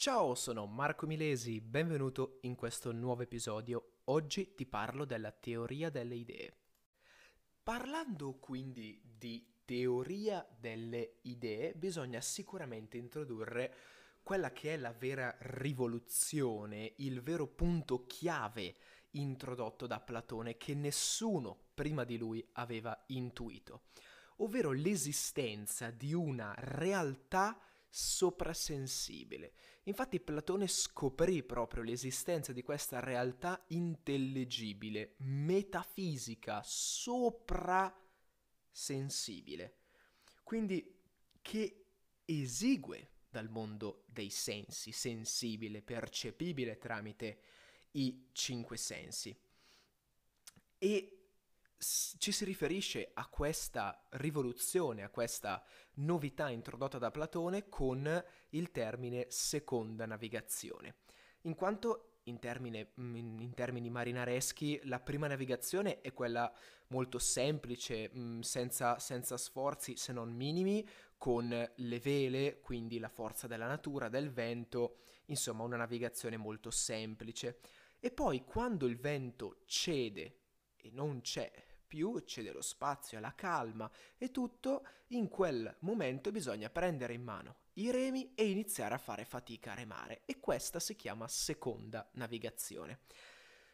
Ciao, sono Marco Milesi, benvenuto in questo nuovo episodio. Oggi ti parlo della teoria delle idee. Parlando quindi di teoria delle idee, bisogna sicuramente introdurre quella che è la vera rivoluzione, il vero punto chiave introdotto da Platone che nessuno prima di lui aveva intuito, ovvero l'esistenza di una realtà soprasensibile. Infatti Platone scoprì proprio l'esistenza di questa realtà intellegibile, metafisica, soprasensibile, quindi che esigue dal mondo dei sensi, sensibile, percepibile tramite i cinque sensi. E ci si riferisce a questa rivoluzione, a questa novità introdotta da Platone con il termine seconda navigazione, in quanto in, termine, mm, in termini marinareschi la prima navigazione è quella molto semplice, mm, senza, senza sforzi se non minimi, con le vele, quindi la forza della natura, del vento, insomma una navigazione molto semplice. E poi quando il vento cede e non c'è più, cede lo spazio e la calma e tutto, in quel momento bisogna prendere in mano i remi e iniziare a fare fatica a remare e questa si chiama seconda navigazione.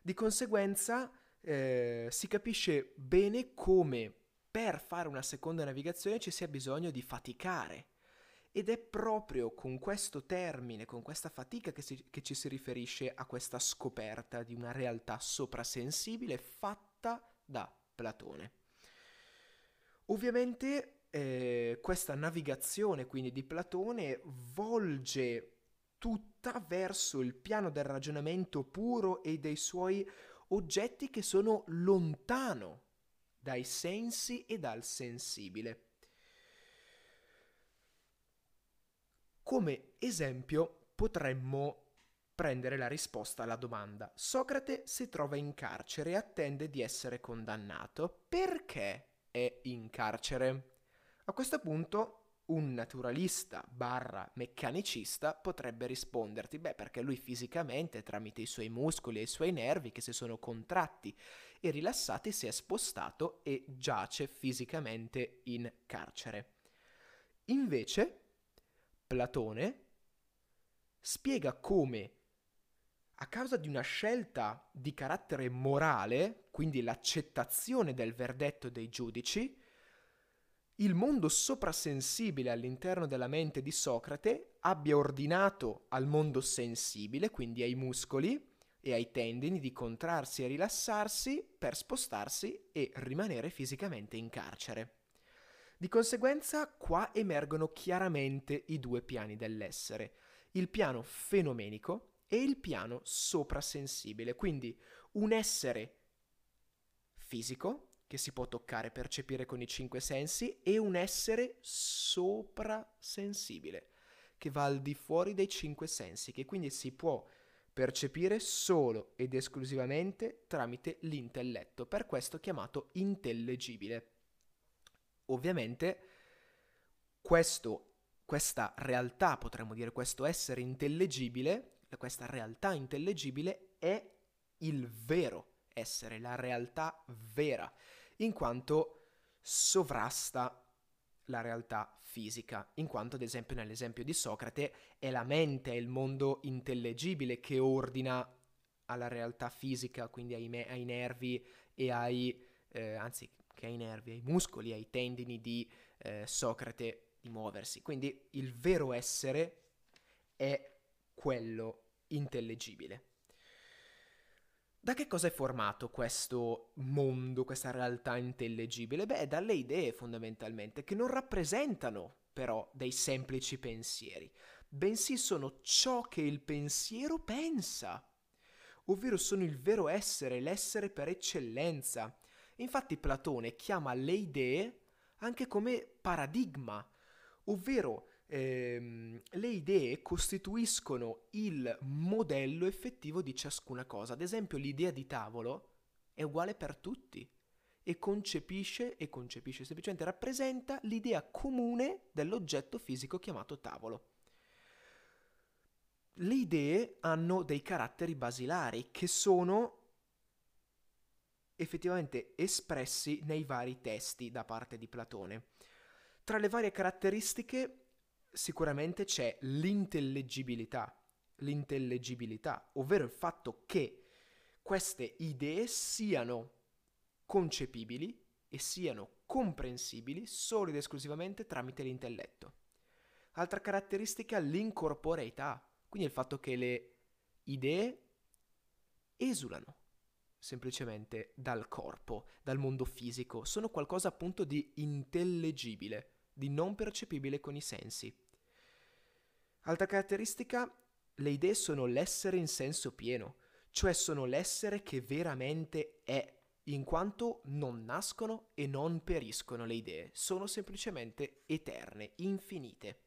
Di conseguenza eh, si capisce bene come per fare una seconda navigazione ci sia bisogno di faticare ed è proprio con questo termine, con questa fatica che, si, che ci si riferisce a questa scoperta di una realtà soprasensibile fatta da Platone. Ovviamente eh, questa navigazione quindi di Platone volge tutta verso il piano del ragionamento puro e dei suoi oggetti che sono lontano dai sensi e dal sensibile. Come esempio potremmo prendere la risposta alla domanda. Socrate si trova in carcere e attende di essere condannato. Perché è in carcere? A questo punto un naturalista barra meccanicista potrebbe risponderti, beh perché lui fisicamente tramite i suoi muscoli e i suoi nervi che si sono contratti e rilassati si è spostato e giace fisicamente in carcere. Invece Platone spiega come a causa di una scelta di carattere morale, quindi l'accettazione del verdetto dei giudici, il mondo soprasensibile all'interno della mente di Socrate abbia ordinato al mondo sensibile, quindi ai muscoli e ai tendini, di contrarsi e rilassarsi per spostarsi e rimanere fisicamente in carcere. Di conseguenza qua emergono chiaramente i due piani dell'essere, il piano fenomenico e il piano soprasensibile, quindi un essere fisico che si può toccare percepire con i cinque sensi e un essere soprasensibile che va al di fuori dei cinque sensi, che quindi si può percepire solo ed esclusivamente tramite l'intelletto, per questo chiamato intellegibile. Ovviamente questo, questa realtà, potremmo dire questo essere intellegibile, questa realtà intellegibile è il vero essere, la realtà vera, in quanto sovrasta la realtà fisica, in quanto ad esempio nell'esempio di Socrate è la mente, è il mondo intellegibile che ordina alla realtà fisica, quindi ai, me- ai nervi e ai, eh, anzi che ai nervi, ai muscoli, ai tendini di eh, Socrate di muoversi. Quindi il vero essere è quello intellegibile. Da che cosa è formato questo mondo, questa realtà intellegibile? Beh, dalle idee fondamentalmente, che non rappresentano però dei semplici pensieri, bensì sono ciò che il pensiero pensa, ovvero sono il vero essere, l'essere per eccellenza. Infatti Platone chiama le idee anche come paradigma, ovvero ehm, le idee costituiscono il modello effettivo di ciascuna cosa. Ad esempio, l'idea di tavolo è uguale per tutti e concepisce, e concepisce semplicemente rappresenta l'idea comune dell'oggetto fisico chiamato tavolo. le idee hanno dei caratteri basilari che sono effettivamente espressi nei vari testi da parte di Platone. Tra le varie caratteristiche sicuramente c'è l'intellegibilità, l'intellegibilità, ovvero il fatto che queste idee siano concepibili e siano comprensibili solo ed esclusivamente tramite l'intelletto. Altra caratteristica, l'incorporeità, quindi il fatto che le idee esulano semplicemente dal corpo, dal mondo fisico, sono qualcosa appunto di intellegibile, di non percepibile con i sensi. Altra caratteristica, le idee sono l'essere in senso pieno, cioè sono l'essere che veramente è, in quanto non nascono e non periscono le idee, sono semplicemente eterne, infinite.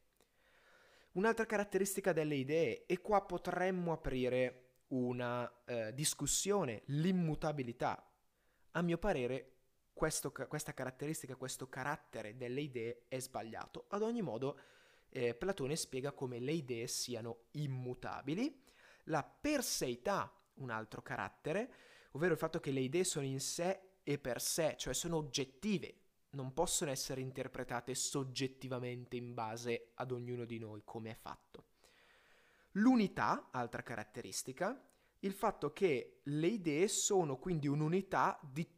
Un'altra caratteristica delle idee, e qua potremmo aprire una eh, discussione, l'immutabilità. A mio parere questo, questa caratteristica, questo carattere delle idee è sbagliato. Ad ogni modo, eh, Platone spiega come le idee siano immutabili. La perseità, un altro carattere, ovvero il fatto che le idee sono in sé e per sé, cioè sono oggettive, non possono essere interpretate soggettivamente in base ad ognuno di noi come è fatto. L'unità, altra caratteristica, il fatto che le idee sono quindi un'unità di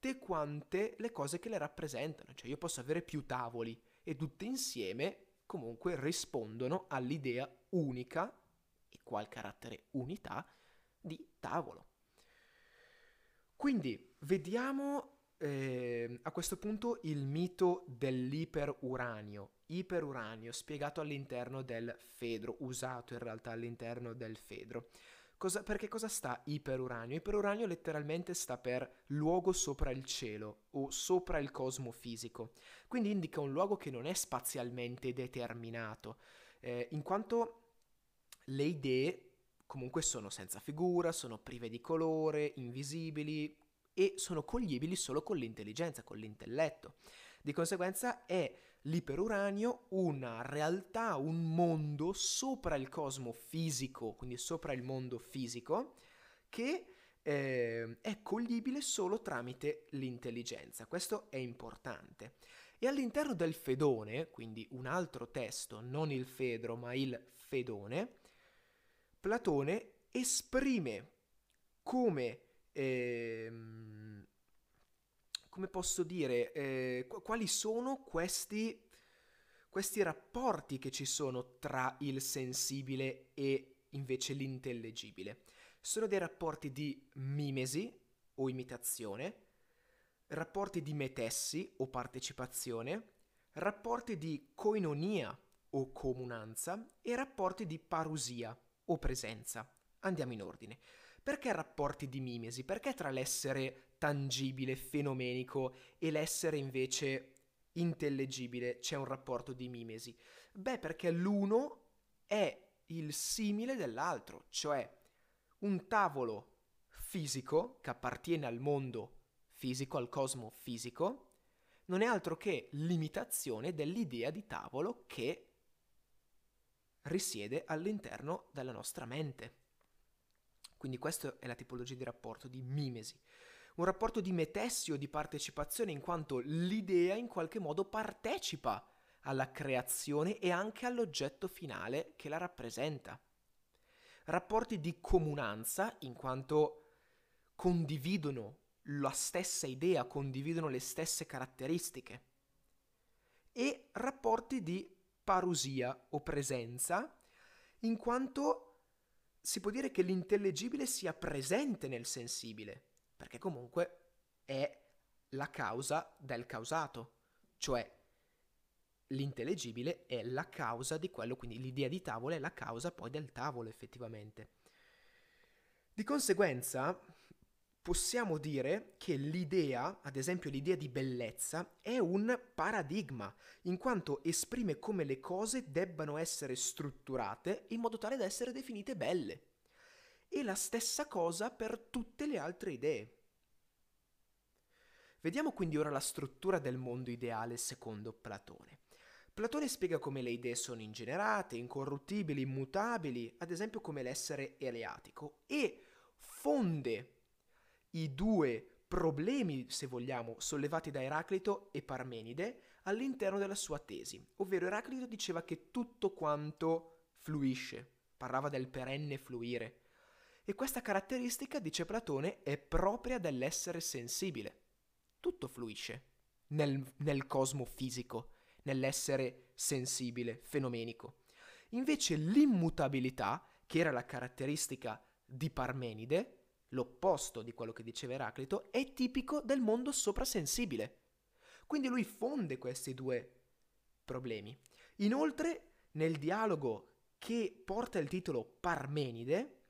tutte quante le cose che le rappresentano, cioè io posso avere più tavoli e tutte insieme comunque rispondono all'idea unica e qual carattere unità di tavolo. Quindi vediamo eh, a questo punto il mito dell'iperuranio iperuranio spiegato all'interno del Fedro, usato in realtà all'interno del Fedro. Cosa, perché cosa sta iperuranio? Iperuranio letteralmente sta per luogo sopra il cielo o sopra il cosmo fisico, quindi indica un luogo che non è spazialmente determinato, eh, in quanto le idee comunque sono senza figura, sono prive di colore, invisibili e sono coglibili solo con l'intelligenza, con l'intelletto. Di conseguenza è l'iperuranio una realtà, un mondo sopra il cosmo fisico, quindi sopra il mondo fisico, che eh, è coglibile solo tramite l'intelligenza. Questo è importante. E all'interno del Fedone, quindi un altro testo, non il Fedro, ma il Fedone, Platone esprime come ehm, come posso dire, eh, quali sono questi, questi rapporti che ci sono tra il sensibile e invece l'intellegibile. Sono dei rapporti di mimesi o imitazione, rapporti di metessi o partecipazione, rapporti di koinonia o comunanza e rapporti di parusia o presenza. Andiamo in ordine. Perché rapporti di mimesi? Perché tra l'essere tangibile, fenomenico e l'essere invece intellegibile c'è un rapporto di mimesi? Beh, perché l'uno è il simile dell'altro, cioè un tavolo fisico che appartiene al mondo fisico, al cosmo fisico, non è altro che l'imitazione dell'idea di tavolo che risiede all'interno della nostra mente. Quindi questa è la tipologia di rapporto di mimesi un rapporto di metessio, di partecipazione, in quanto l'idea in qualche modo partecipa alla creazione e anche all'oggetto finale che la rappresenta. Rapporti di comunanza, in quanto condividono la stessa idea, condividono le stesse caratteristiche. E rapporti di parusia o presenza, in quanto si può dire che l'intellegibile sia presente nel sensibile perché comunque è la causa del causato, cioè l'intellegibile è la causa di quello, quindi l'idea di tavolo è la causa poi del tavolo effettivamente. Di conseguenza possiamo dire che l'idea, ad esempio l'idea di bellezza, è un paradigma, in quanto esprime come le cose debbano essere strutturate in modo tale da essere definite belle. E la stessa cosa per tutte le altre idee. Vediamo quindi ora la struttura del mondo ideale secondo Platone. Platone spiega come le idee sono ingenerate, incorruttibili, immutabili, ad esempio come l'essere eleatico, e fonde i due problemi, se vogliamo, sollevati da Eraclito e Parmenide all'interno della sua tesi, ovvero Eraclito diceva che tutto quanto fluisce, parlava del perenne fluire, e questa caratteristica, dice Platone, è propria dell'essere sensibile. Tutto fluisce nel, nel cosmo fisico, nell'essere sensibile, fenomenico. Invece l'immutabilità, che era la caratteristica di Parmenide, l'opposto di quello che diceva Eraclito, è tipico del mondo soprasensibile. Quindi lui fonde questi due problemi. Inoltre, nel dialogo che porta il titolo Parmenide,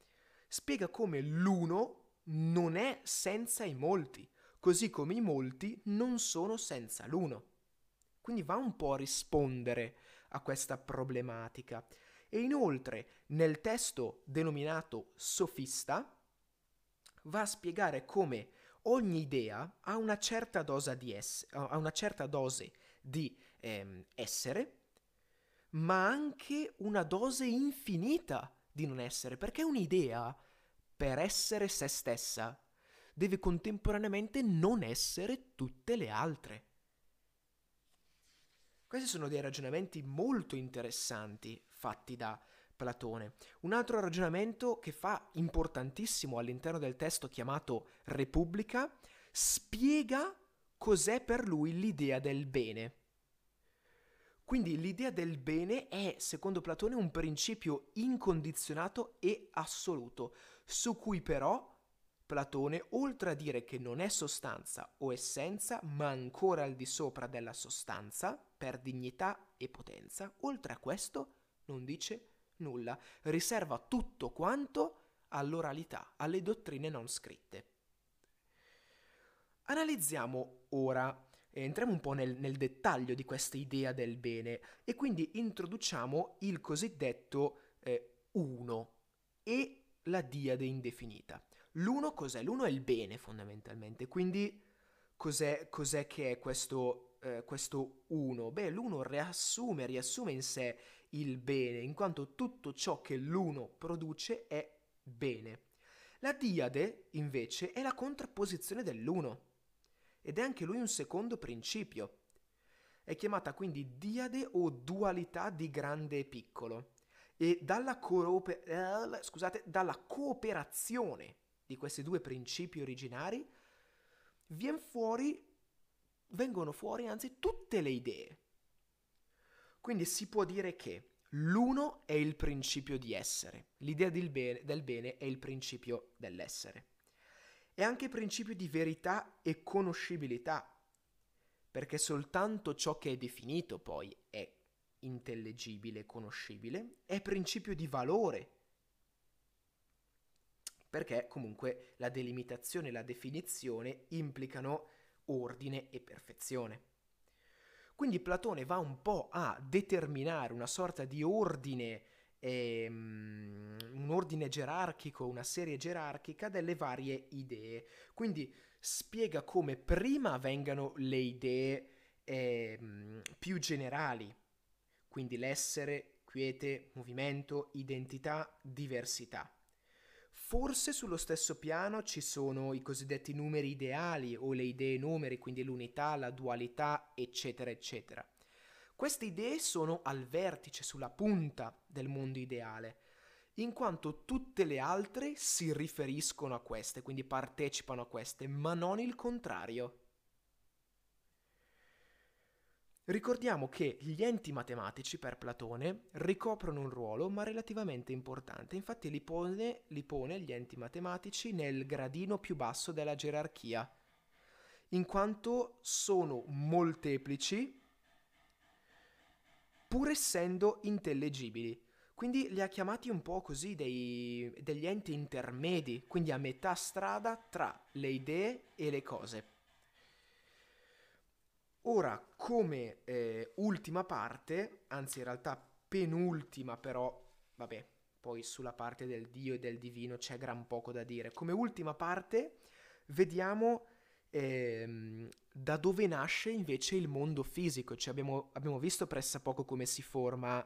spiega come l'uno non è senza i molti, così come i molti non sono senza l'uno. Quindi va un po' a rispondere a questa problematica. E inoltre, nel testo denominato Sofista, va a spiegare come ogni idea ha una certa di, ess- una certa dose di ehm, essere, ma anche una dose infinita di non essere, perché un'idea, per essere se stessa, deve contemporaneamente non essere tutte le altre. Questi sono dei ragionamenti molto interessanti fatti da Platone. Un altro ragionamento che fa importantissimo all'interno del testo chiamato Repubblica spiega cos'è per lui l'idea del bene. Quindi l'idea del bene è, secondo Platone, un principio incondizionato e assoluto, su cui però Platone, oltre a dire che non è sostanza o essenza, ma ancora al di sopra della sostanza, per dignità e potenza, oltre a questo non dice nulla, riserva tutto quanto all'oralità, alle dottrine non scritte. Analizziamo ora, entriamo un po' nel, nel dettaglio di questa idea del bene e quindi introduciamo il cosiddetto eh, uno e la diade indefinita. L'uno cos'è? L'uno è il bene fondamentalmente, quindi cos'è, cos'è che è questo, eh, questo uno? Beh, l'uno riassume, riassume in sé il bene, in quanto tutto ciò che l'uno produce è bene. La diade, invece, è la contrapposizione dell'uno ed è anche lui un secondo principio. È chiamata quindi diade o dualità di grande e piccolo e dalla, cooper- eh, scusate, dalla cooperazione di questi due principi originari fuori, vengono fuori anzi tutte le idee quindi si può dire che l'uno è il principio di essere, l'idea bene, del bene è il principio dell'essere. È anche principio di verità e conoscibilità, perché soltanto ciò che è definito poi è intellegibile, conoscibile, è principio di valore, perché comunque la delimitazione e la definizione implicano ordine e perfezione. Quindi Platone va un po' a determinare una sorta di ordine, ehm, un ordine gerarchico, una serie gerarchica delle varie idee. Quindi spiega come prima vengano le idee ehm, più generali, quindi l'essere, quiete, movimento, identità, diversità. Forse sullo stesso piano ci sono i cosiddetti numeri ideali o le idee numeri, quindi l'unità, la dualità, eccetera, eccetera. Queste idee sono al vertice, sulla punta del mondo ideale, in quanto tutte le altre si riferiscono a queste, quindi partecipano a queste, ma non il contrario. Ricordiamo che gli enti matematici per Platone ricoprono un ruolo ma relativamente importante, infatti li pone, li pone gli enti matematici nel gradino più basso della gerarchia, in quanto sono molteplici pur essendo intellegibili. Quindi li ha chiamati un po' così dei, degli enti intermedi, quindi a metà strada tra le idee e le cose. Ora, come eh, ultima parte, anzi in realtà penultima però, vabbè, poi sulla parte del Dio e del divino c'è gran poco da dire. Come ultima parte vediamo ehm, da dove nasce invece il mondo fisico. Cioè abbiamo, abbiamo visto pressappoco come si forma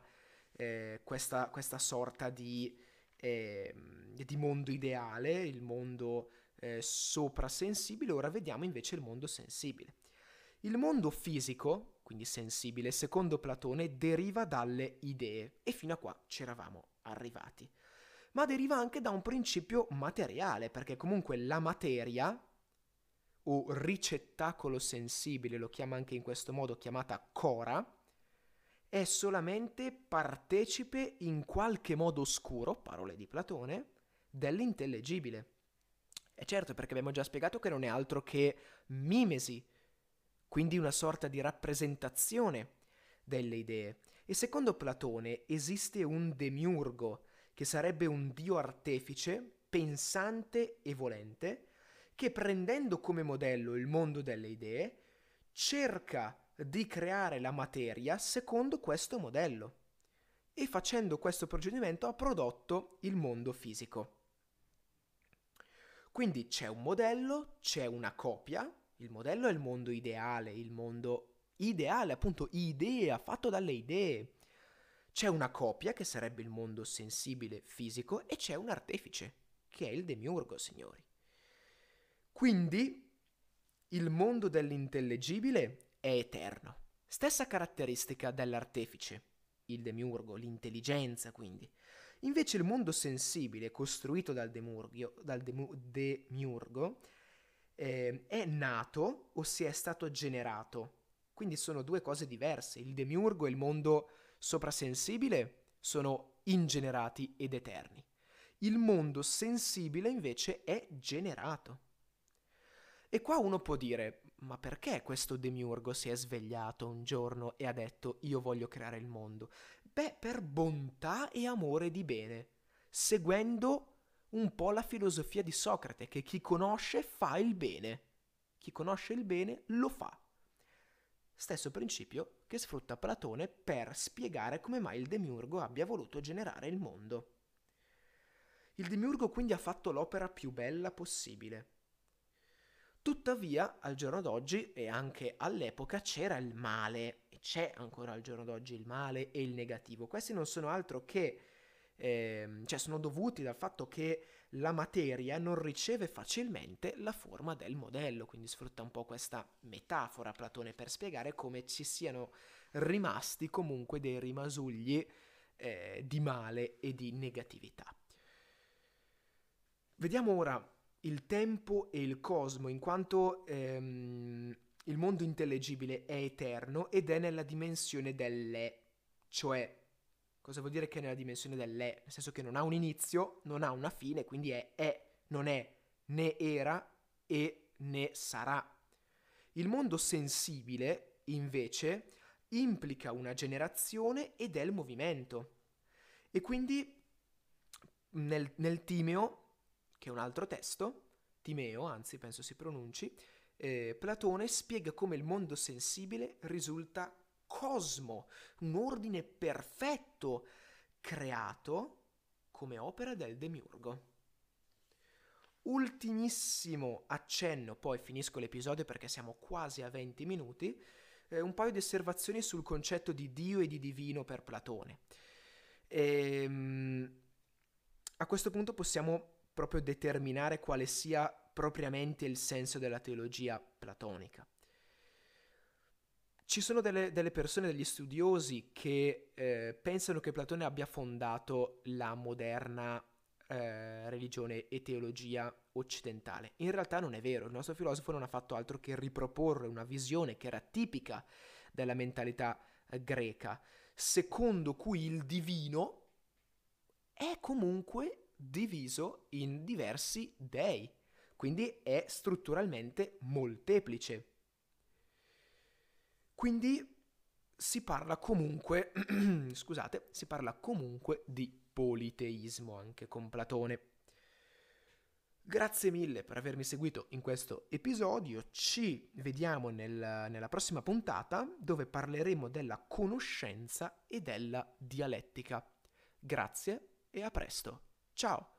eh, questa, questa, sorta di, eh, di, mondo ideale, il mondo eh, soprasensibile, ora vediamo invece il mondo sensibile. Il mondo fisico, quindi sensibile, secondo Platone, deriva dalle idee e fino a qua ci eravamo arrivati. Ma deriva anche da un principio materiale, perché comunque la materia, o ricettacolo sensibile, lo chiama anche in questo modo, chiamata cora, è solamente partecipe in qualche modo oscuro, parole di Platone, dell'intellegibile. E certo, perché abbiamo già spiegato che non è altro che mimesi, quindi una sorta di rappresentazione delle idee. E secondo Platone esiste un demiurgo, che sarebbe un dio artefice, pensante e volente, che prendendo come modello il mondo delle idee, cerca di creare la materia secondo questo modello e facendo questo procedimento ha prodotto il mondo fisico. Quindi c'è un modello, c'è una copia, il modello è il mondo ideale, il mondo ideale, appunto idea, fatto dalle idee. C'è una copia che sarebbe il mondo sensibile fisico e c'è un artefice, che è il demiurgo, signori. Quindi il mondo dell'intellegibile è eterno. Stessa caratteristica dell'artefice, il demiurgo, l'intelligenza quindi. Invece il mondo sensibile costruito dal, demurgio, dal demu, demiurgo eh, è nato o si è stato generato. Quindi sono due cose diverse. Il demiurgo e il mondo soprasensibile sono ingenerati ed eterni. Il mondo sensibile invece è generato. E qua uno può dire, ma perché questo demiurgo si è svegliato un giorno e ha detto io voglio creare il mondo? Beh, per bontà e amore di bene, seguendo un po' la filosofia di Socrate, che chi conosce fa il bene. Chi conosce il bene lo fa. Stesso principio che sfrutta Platone per spiegare come mai il demiurgo abbia voluto generare il mondo. Il demiurgo quindi ha fatto l'opera più bella possibile Tuttavia, al giorno d'oggi e anche all'epoca c'era il male, e c'è ancora al giorno d'oggi il male e il negativo. Questi non sono altro che, eh, cioè sono dovuti dal fatto che la materia non riceve facilmente la forma del modello, quindi sfrutta un po' questa metafora Platone per spiegare come ci siano rimasti comunque dei rimasugli eh, di male e di negatività. Vediamo ora il tempo e il cosmo, in quanto ehm, il mondo intellegibile è eterno ed è nella dimensione dell'è, cioè cosa vuol dire che è nella dimensione dell'è? Nel senso che non ha un inizio, non ha una fine, quindi è è, non è né era e né sarà. Il mondo sensibile, invece, implica una generazione ed è il movimento. E quindi nel, nel Timeo che è un altro testo, Timeo, anzi penso si pronunci, eh, Platone spiega come il mondo sensibile risulta cosmo, un ordine perfetto creato come opera del demiurgo. Ultimissimo accenno, poi finisco l'episodio perché siamo quasi a 20 minuti, eh, un paio di osservazioni sul concetto di Dio e di divino per Platone. Ehm, a questo punto possiamo proprio determinare quale sia propriamente il senso della teologia platonica. Ci sono delle, delle persone, degli studiosi che eh, pensano che Platone abbia fondato la moderna eh, religione e teologia occidentale. In realtà non è vero, il nostro filosofo non ha fatto altro che riproporre una visione che era tipica della mentalità eh, greca, secondo cui il divino è comunque diviso in diversi dei, quindi è strutturalmente molteplice. Quindi si parla comunque, scusate, si parla comunque di politeismo anche con Platone. Grazie mille per avermi seguito in questo episodio, ci vediamo nel, nella prossima puntata dove parleremo della conoscenza e della dialettica. Grazie e a presto. Ciao!